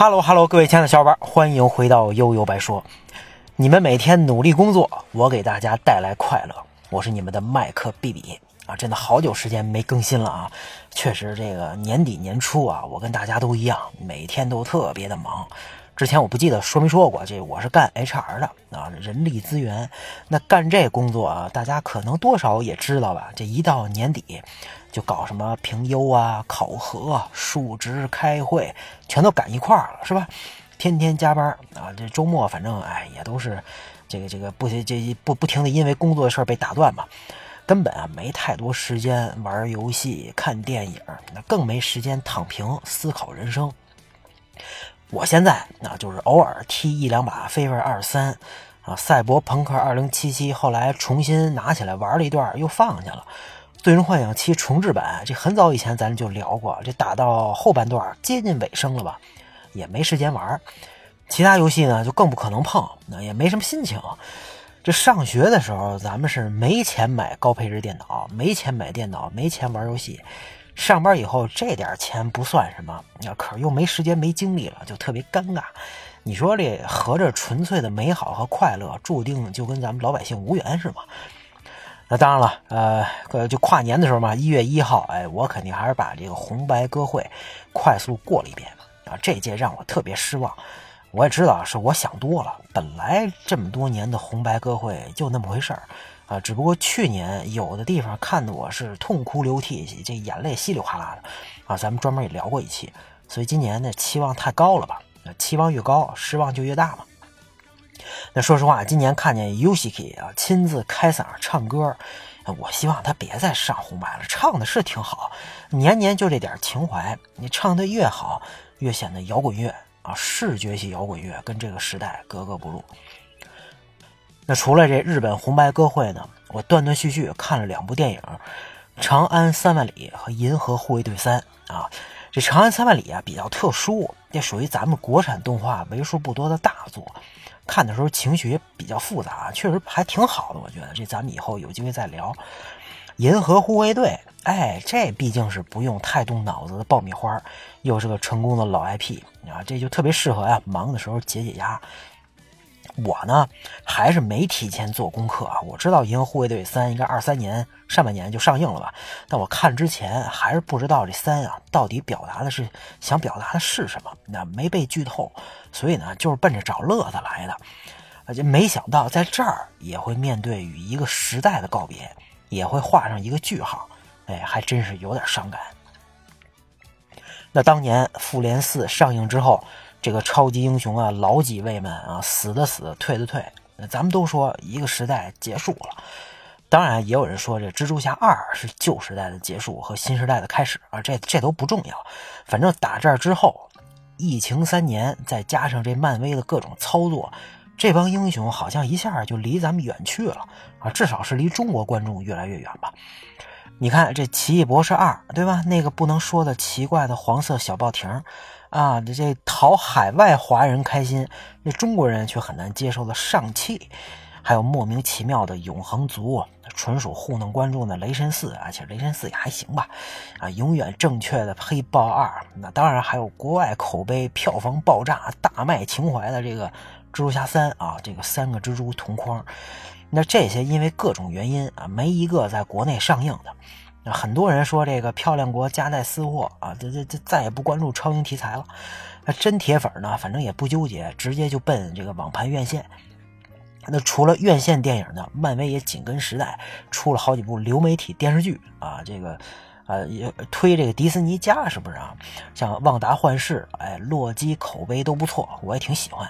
Hello Hello，各位亲爱的小伙伴，欢迎回到悠悠白说。你们每天努力工作，我给大家带来快乐。我是你们的麦克 B B 啊，真的好久时间没更新了啊。确实，这个年底年初啊，我跟大家都一样，每天都特别的忙。之前我不记得说没说过，这我是干 HR 的啊，人力资源。那干这工作啊，大家可能多少也知道吧？这一到年底，就搞什么评优啊、考核、述职、开会，全都赶一块儿了，是吧？天天加班啊，这周末反正哎也都是这个这个不这不不停的因为工作的事被打断嘛，根本啊没太多时间玩游戏、看电影，那更没时间躺平思考人生。我现在啊，就是偶尔踢一两把《飞 r 二三》啊，《赛博朋克二零七七》，后来重新拿起来玩了一段，又放下了。《最终幻想七》重置版，这很早以前咱就聊过，这打到后半段接近尾声了吧，也没时间玩。其他游戏呢，就更不可能碰，那也没什么心情。这上学的时候，咱们是没钱买高配置电脑，没钱买电脑，没钱玩游戏。上班以后这点钱不算什么，那可是又没时间没精力了，就特别尴尬。你说这合着纯粹的美好和快乐，注定就跟咱们老百姓无缘是吗？那当然了，呃，就跨年的时候嘛，一月一号，哎，我肯定还是把这个红白歌会快速过了一遍啊。这届让我特别失望，我也知道是我想多了，本来这么多年的红白歌会就那么回事儿。啊，只不过去年有的地方看的我是痛哭流涕，这眼泪稀里哗啦的，啊，咱们专门也聊过一期，所以今年呢期望太高了吧？那期望越高，失望就越大嘛。那说实话，今年看见 Yuki 啊亲自开嗓唱歌，我希望他别再上红白了，唱的是挺好，年年就这点情怀，你唱的越好，越显得摇滚乐啊，视觉系摇滚乐跟这个时代格格不入。那除了这日本红白歌会呢，我断断续续看了两部电影，《长安三万里》和《银河护卫队三》啊。这《长安三万里》啊比较特殊，这属于咱们国产动画为数不多的大作，看的时候情绪也比较复杂，确实还挺好的。我觉得这咱们以后有机会再聊。《银河护卫队》，哎，这毕竟是不用太动脑子的爆米花，又是个成功的老 IP 啊，这就特别适合呀，忙的时候解解压。我呢，还是没提前做功课啊。我知道《银河护卫队三》应该二三年上半年就上映了吧，但我看之前还是不知道这三啊到底表达的是想表达的是什么，那没被剧透，所以呢就是奔着找乐子来的。而且没想到在这儿也会面对与一个时代的告别，也会画上一个句号，哎，还真是有点伤感。那当年《复联四》上映之后。这个超级英雄啊，老几位们啊，死的死，退的退。咱们都说一个时代结束了，当然也有人说这蜘蛛侠二是旧时代的结束和新时代的开始啊，这这都不重要。反正打这儿之后，疫情三年，再加上这漫威的各种操作，这帮英雄好像一下就离咱们远去了啊，至少是离中国观众越来越远吧。你看这奇异博士二，对吧？那个不能说的奇怪的黄色小报亭。啊，这这讨海外华人开心，那中国人却很难接受的上汽，还有莫名其妙的永恒族，纯属糊弄观众的雷神四啊，其实雷神四也还行吧。啊，永远正确的黑豹二，那当然还有国外口碑票房爆炸、大卖情怀的这个蜘蛛侠三啊，这个三个蜘蛛同框。那这些因为各种原因啊，没一个在国内上映的。那很多人说这个漂亮国夹带私货啊，这这这再也不关注超英题材了。那真铁粉呢，反正也不纠结，直接就奔这个网盘院线。那除了院线电影呢，漫威也紧跟时代，出了好几部流媒体电视剧啊，这个。呃，也推这个迪士尼家是不是啊？像《旺达幻视》哎，《洛基》口碑都不错，我也挺喜欢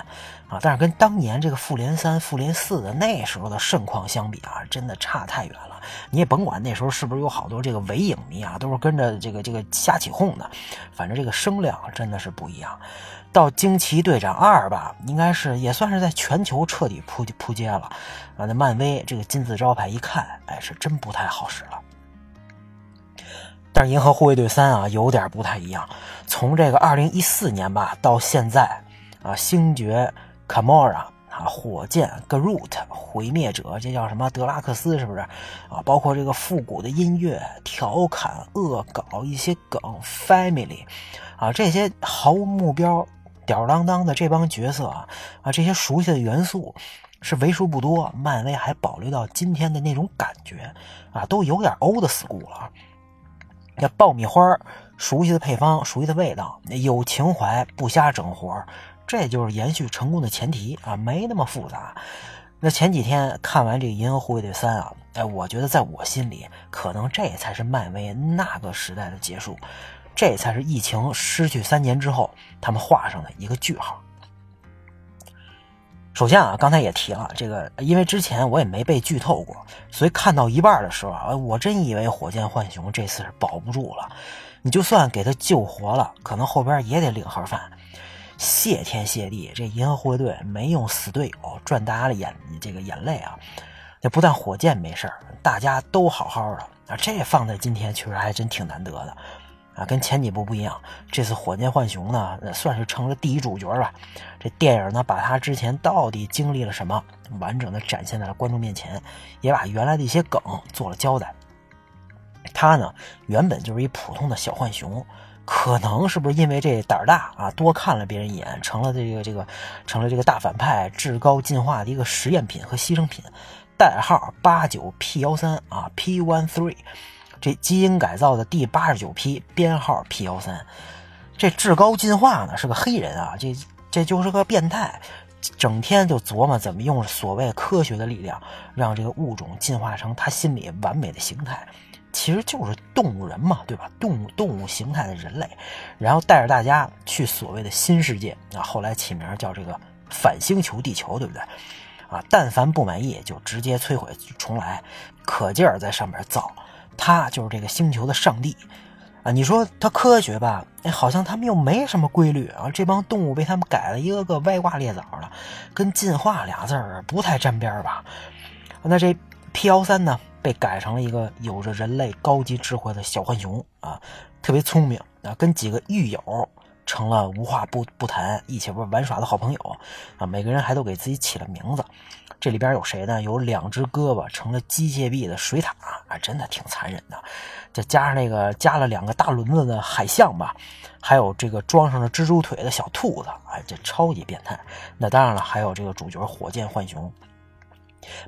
啊。但是跟当年这个《复联三》《复联四》的那时候的盛况相比啊，真的差太远了。你也甭管那时候是不是有好多这个伪影迷啊，都是跟着这个这个瞎起哄的，反正这个声量真的是不一样。到《惊奇队长二》吧，应该是也算是在全球彻底扑扑街了啊。那漫威这个金字招牌一看，哎，是真不太好使了。但是《银河护卫队三》啊，有点不太一样。从这个二零一四年吧到现在啊，星爵卡莫拉啊，火箭 Groot，毁灭者，这叫什么德拉克斯是不是啊？包括这个复古的音乐、调侃、恶搞一些梗、family 啊，这些毫无目标，吊儿郎当的这帮角色啊啊，这些熟悉的元素是为数不多，漫威还保留到今天的那种感觉啊，都有点 old school 了。那爆米花，熟悉的配方，熟悉的味道，有情怀，不瞎整活，这就是延续成功的前提啊，没那么复杂。那前几天看完这个《银河护卫队三》啊，哎，我觉得在我心里，可能这才是漫威那个时代的结束，这才是疫情失去三年之后他们画上的一个句号。首先啊，刚才也提了这个，因为之前我也没被剧透过，所以看到一半的时候啊，我真以为火箭浣熊这次是保不住了。你就算给他救活了，可能后边也得领盒饭。谢天谢地，这银河护卫队没用死队友赚大家的眼这个眼泪啊！那不但火箭没事大家都好好的啊！这放在今天确实还真挺难得的。啊，跟前几部不一样，这次火箭浣熊呢，算是成了第一主角吧。这电影呢，把他之前到底经历了什么，完整的展现在了观众面前，也把原来的一些梗做了交代。他呢，原本就是一普通的小浣熊，可能是不是因为这胆大啊，多看了别人一眼，成了这个这个，成了这个大反派，至高进化的一个实验品和牺牲品，代号八九 P 幺三啊，P one three。这基因改造的第八十九批，编号 P 幺三，这至高进化呢是个黑人啊，这这就是个变态，整天就琢磨怎么用所谓科学的力量，让这个物种进化成他心里完美的形态，其实就是动物人嘛，对吧？动物动物形态的人类，然后带着大家去所谓的新世界啊，后来起名叫这个反星球地球，对不对？啊，但凡不满意就直接摧毁重来，可劲儿在上面造。他就是这个星球的上帝，啊，你说他科学吧？哎，好像他们又没什么规律啊。这帮动物被他们改了一个个歪瓜裂枣的，跟进化俩字儿不太沾边吧？那这 P 幺三呢，被改成了一个有着人类高级智慧的小浣熊啊，特别聪明啊，跟几个狱友成了无话不不谈、一起玩玩耍的好朋友啊。每个人还都给自己起了名字。这里边有谁呢？有两只胳膊成了机械臂的水獭啊，真的挺残忍的。再加上那个加了两个大轮子的海象吧，还有这个装上了蜘蛛腿的小兔子，哎，这超级变态。那当然了，还有这个主角火箭浣熊。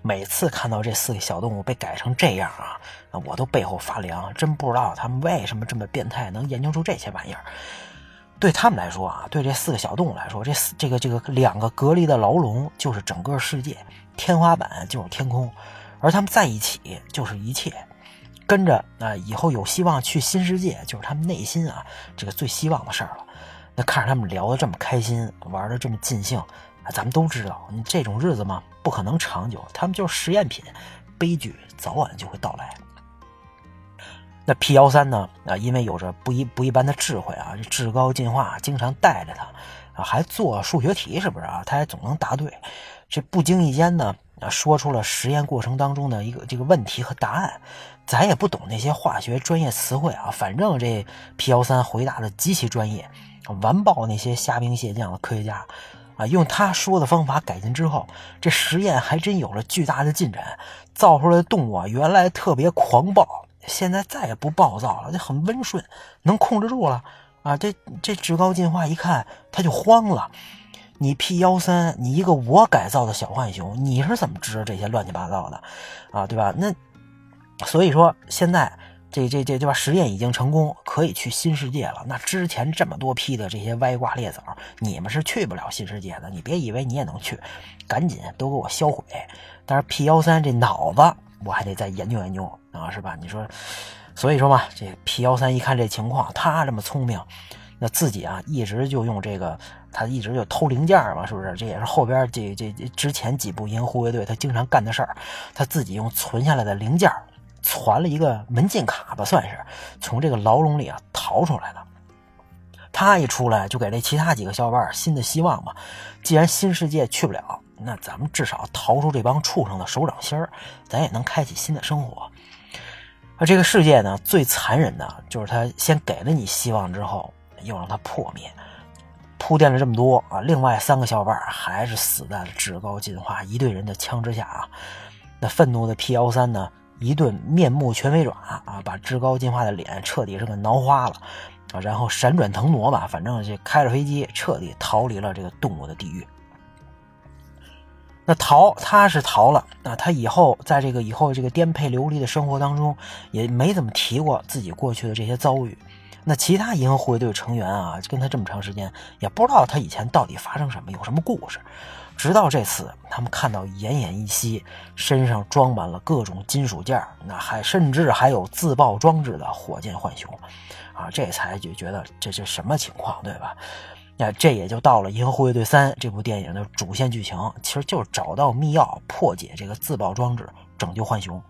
每次看到这四个小动物被改成这样啊，我都背后发凉。真不知道他们为什么这么变态，能研究出这些玩意儿。对他们来说啊，对这四个小动物来说，这四这个这个两个隔离的牢笼就是整个世界，天花板就是天空，而他们在一起就是一切。跟着啊，以后有希望去新世界，就是他们内心啊这个最希望的事儿了。那看着他们聊得这么开心，玩得这么尽兴，咱们都知道，你这种日子嘛不可能长久，他们就是实验品，悲剧早晚就会到来。那 P 幺三呢？啊，因为有着不一不一般的智慧啊，这至高进化经常带着他啊，还做数学题，是不是啊？他还总能答对。这不经意间呢，啊，说出了实验过程当中的一个这个问题和答案。咱也不懂那些化学专业词汇啊，反正这 P 幺三回答的极其专业，完爆那些虾兵蟹将的科学家啊。用他说的方法改进之后，这实验还真有了巨大的进展，造出来的动物啊，原来特别狂暴。现在再也不暴躁了，就很温顺，能控制住了啊！这这至高进化一看他就慌了，你 P 幺三，你一个我改造的小浣熊，你是怎么知道这些乱七八糟的啊？对吧？那所以说现在这这这对吧？实验已经成功，可以去新世界了。那之前这么多批的这些歪瓜裂枣，你们是去不了新世界的。你别以为你也能去，赶紧都给我销毁！但是 P 幺三这脑子。我还得再研究研究啊，是吧？你说，所以说嘛，这 P 幺三一看这情况，他这么聪明，那自己啊一直就用这个，他一直就偷零件嘛，是不是？这也是后边这这之前几部银河护卫队他经常干的事儿。他自己用存下来的零件攒了一个门禁卡吧，算是从这个牢笼里啊逃出来了。他一出来就给这其他几个小伙伴新的希望嘛。既然新世界去不了。那咱们至少逃出这帮畜生的手掌心儿，咱也能开启新的生活。而这个世界呢，最残忍的就是他先给了你希望之后，又让它破灭。铺垫了这么多啊，另外三个小伙伴还是死在了至高进化一队人的枪之下啊。那愤怒的 P 幺三呢，一顿面目全非爪啊，把至高进化的脸彻底是给挠花了。啊，然后闪转腾挪吧，反正这开着飞机彻底逃离了这个动物的地狱。那逃他是逃了，那他以后在这个以后这个颠沛流离的生活当中，也没怎么提过自己过去的这些遭遇。那其他银河护卫队成员啊，跟他这么长时间，也不知道他以前到底发生什么，有什么故事。直到这次，他们看到奄奄一息，身上装满了各种金属件那还甚至还有自爆装置的火箭浣熊，啊，这才就觉得这是什么情况，对吧？那这也就到了《银河护卫队三》这部电影的主线剧情，其实就是找到密钥，破解这个自爆装置，拯救浣熊。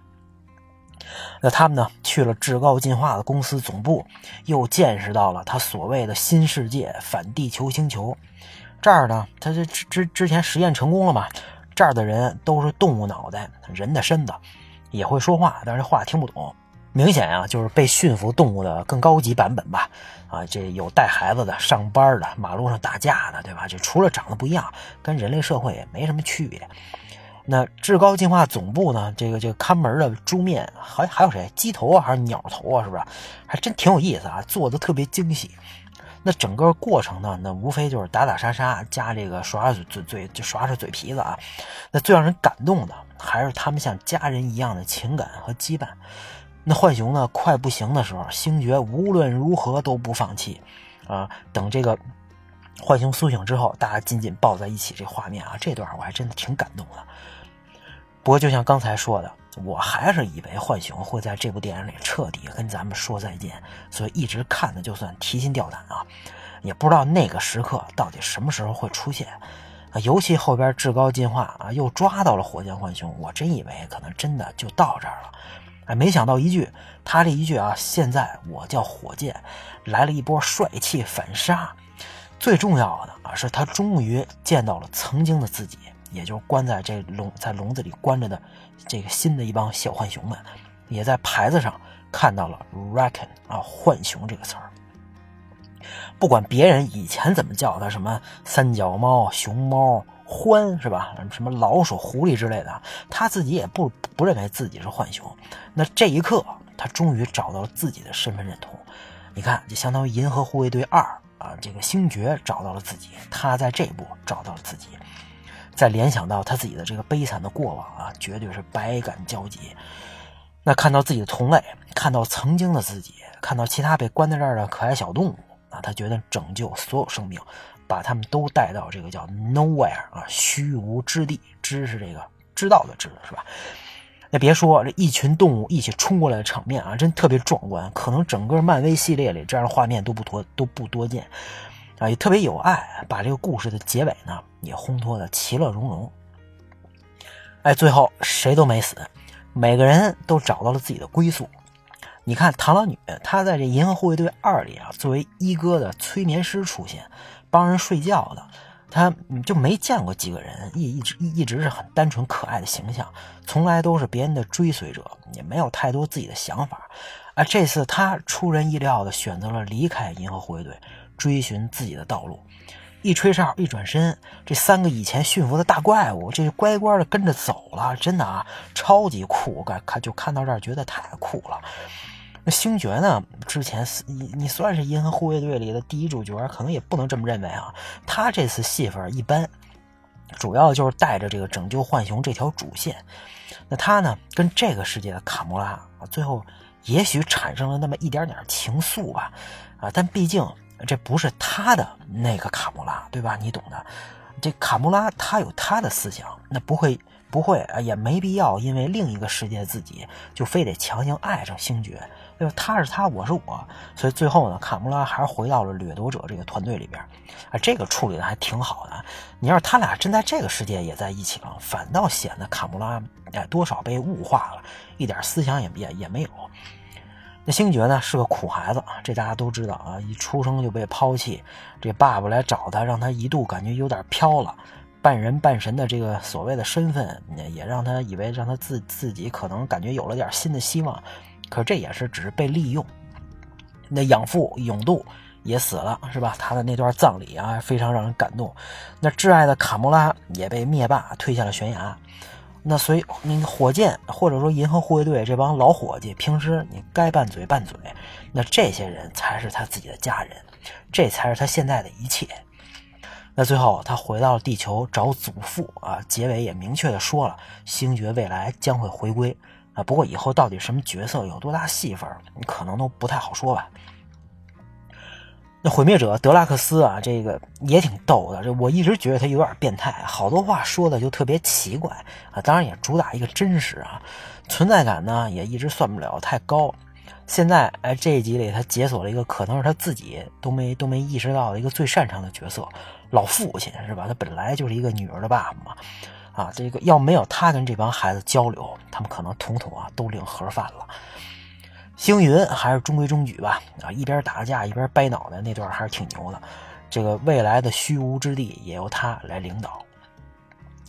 那他们呢，去了至高进化的公司总部，又见识到了他所谓的新世界反地球星球。这儿呢，他这之之前实验成功了嘛？这儿的人都是动物脑袋，人的身子，也会说话，但是话听不懂。明显啊，就是被驯服动物的更高级版本吧？啊，这有带孩子的、上班的、马路上打架的，对吧？这除了长得不一样，跟人类社会也没什么区别。那至高进化总部呢？这个这个看门的猪面，还还有谁？鸡头啊，还是鸟头啊？是不是？还真挺有意思啊，做的特别精细。那整个过程呢，那无非就是打打杀杀，加这个耍耍嘴嘴，就耍耍嘴皮子啊。那最让人感动的，还是他们像家人一样的情感和羁绊。那浣熊呢，快不行的时候，星爵无论如何都不放弃啊。等这个浣熊苏醒之后，大家紧紧抱在一起，这画面啊，这段我还真的挺感动的。不过，就像刚才说的。我还是以为浣熊会在这部电影里彻底跟咱们说再见，所以一直看的就算提心吊胆啊，也不知道那个时刻到底什么时候会出现啊。尤其后边至高进化啊，又抓到了火箭浣熊，我真以为可能真的就到这儿了，哎，没想到一句他这一句啊，现在我叫火箭，来了一波帅气反杀。最重要的啊，是他终于见到了曾经的自己。也就是关在这笼在笼子里关着的这个新的一帮小浣熊们，也在牌子上看到了 “raccoon” 啊，浣熊这个词儿。不管别人以前怎么叫他，什么三脚猫、熊猫、獾是吧？什么老鼠、狐狸之类的，他自己也不不认为自己是浣熊。那这一刻，他终于找到了自己的身份认同。你看，就相当于《银河护卫队二》啊，这个星爵找到了自己，他在这部找到了自己。再联想到他自己的这个悲惨的过往啊，绝对是百感交集。那看到自己的同类，看到曾经的自己，看到其他被关在这儿的可爱小动物啊，他觉得拯救所有生命，把他们都带到这个叫 nowhere 啊，虚无之地。知是这个知道的知，是吧？那别说这一群动物一起冲过来的场面啊，真特别壮观。可能整个漫威系列里这样的画面都不多都不多见。啊，也特别有爱，把这个故事的结尾呢也烘托的其乐融融。哎，最后谁都没死，每个人都找到了自己的归宿。你看，螳螂女她在这《银河护卫队二》里啊，作为一哥的催眠师出现，帮人睡觉的，她就没见过几个人，一一直一直是很单纯可爱的形象，从来都是别人的追随者，也没有太多自己的想法。啊，这次她出人意料的选择了离开银河护卫队。追寻自己的道路，一吹哨，一转身，这三个以前驯服的大怪物，这就乖乖的跟着走了。真的啊，超级酷！看看就看到这儿，觉得太酷了。那星爵呢？之前你你算是银河护卫队里的第一主角，可能也不能这么认为啊。他这次戏份一般，主要就是带着这个拯救浣熊这条主线。那他呢，跟这个世界的卡莫拉啊，最后也许产生了那么一点点情愫吧。啊，但毕竟。这不是他的那个卡穆拉，对吧？你懂的。这卡穆拉他有他的思想，那不会不会啊，也没必要因为另一个世界自己就非得强行爱上星爵，对吧？他是他，我是我，所以最后呢，卡穆拉还是回到了掠夺者这个团队里边。啊，这个处理的还挺好的。你要是他俩真在这个世界也在一起了，反倒显得卡穆拉哎多少被物化了，一点思想也也也没有。那星爵呢是个苦孩子，这大家都知道啊，一出生就被抛弃，这爸爸来找他，让他一度感觉有点飘了，半人半神的这个所谓的身份，也让他以为让他自自己可能感觉有了点新的希望，可这也是只是被利用。那养父永渡也死了，是吧？他的那段葬礼啊，非常让人感动。那挚爱的卡莫拉也被灭霸推下了悬崖。那所以你火箭或者说银河护卫队这帮老伙计，平时你该拌嘴拌嘴，那这些人才是他自己的家人，这才是他现在的一切。那最后他回到了地球找祖父啊，结尾也明确的说了，星爵未来将会回归啊。不过以后到底什么角色，有多大戏份，你可能都不太好说吧。那毁灭者德拉克斯啊，这个也挺逗的。这我一直觉得他有点变态，好多话说的就特别奇怪啊。当然也主打一个真实啊，存在感呢也一直算不了太高。现在哎，这一集里他解锁了一个可能是他自己都没都没意识到的一个最擅长的角色——老父亲，是吧？他本来就是一个女儿的爸爸嘛。啊，这个要没有他跟这帮孩子交流，他们可能统统啊都领盒饭了。星云还是中规中矩吧，啊，一边打架一边掰脑袋，那段还是挺牛的。这个未来的虚无之地也由他来领导。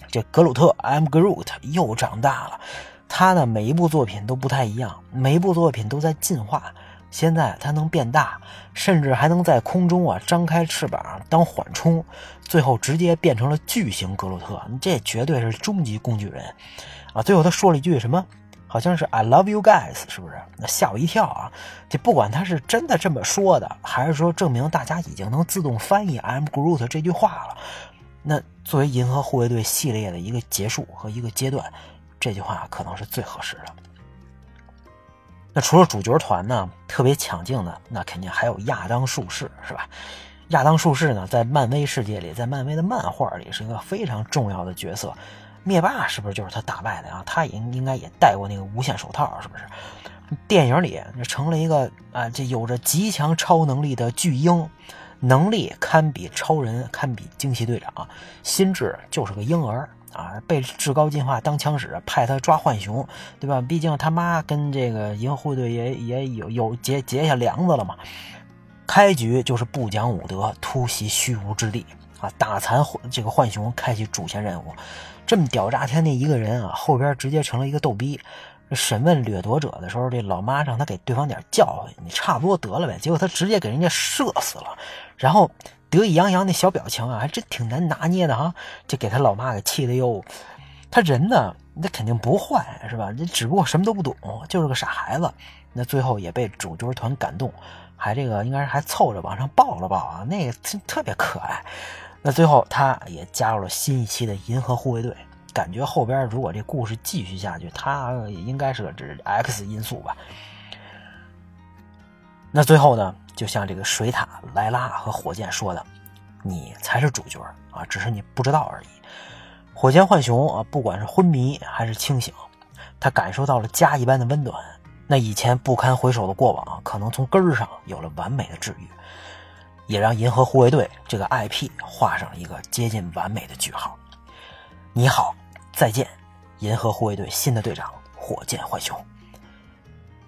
这格鲁特，I'm Groot，又长大了。他的每一部作品都不太一样，每一部作品都在进化。现在他能变大，甚至还能在空中啊张开翅膀当缓冲，最后直接变成了巨型格鲁特。这绝对是终极工具人啊！最后他说了一句什么？好像是 I love you guys，是不是？那吓我一跳啊！这不管他是真的这么说的，还是说证明大家已经能自动翻译 I'm Groot 这句话了，那作为银河护卫队系列的一个结束和一个阶段，这句话可能是最合适的。那除了主角团呢，特别抢镜的，那肯定还有亚当术士，是吧？亚当术士呢，在漫威世界里，在漫威的漫画里是一个非常重要的角色。灭霸是不是就是他打败的啊？他也应该也戴过那个无限手套，是不是？电影里成了一个啊，这有着极强超能力的巨婴，能力堪比超人，堪比惊奇队长，心智就是个婴儿啊！被至高进化当枪使，派他抓浣熊，对吧？毕竟他妈跟这个银河护卫队也也有有结结下梁子了嘛。开局就是不讲武德，突袭虚无之地啊，打残这个浣熊，开启主线任务。这么屌炸天的一个人啊，后边直接成了一个逗逼。审问掠夺者的时候，这老妈让他给对方点教训，你差不多得了呗。结果他直接给人家射死了，然后得意洋洋那小表情啊，还真挺难拿捏的哈。这给他老妈给气的哟。他人呢，那肯定不坏是吧？那只不过什么都不懂，就是个傻孩子。那最后也被主角团感动，还这个应该是还凑着往上抱了抱啊，那个特别可爱。那最后，他也加入了新一期的银河护卫队。感觉后边如果这故事继续下去，他也应该是个这 X 因素吧。那最后呢，就像这个水獭莱拉和火箭说的：“你才是主角啊，只是你不知道而已。”火箭浣熊啊，不管是昏迷还是清醒，他感受到了家一般的温暖。那以前不堪回首的过往，可能从根儿上有了完美的治愈。也让银河护卫队这个 IP 画上了一个接近完美的句号。你好，再见，银河护卫队新的队长火箭浣熊。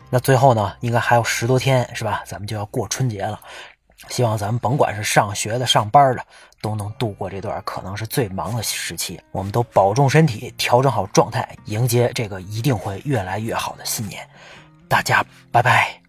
那最后呢，应该还有十多天是吧？咱们就要过春节了。希望咱们甭管是上学的、上班的，都能度过这段可能是最忙的时期。我们都保重身体，调整好状态，迎接这个一定会越来越好的新年。大家拜拜。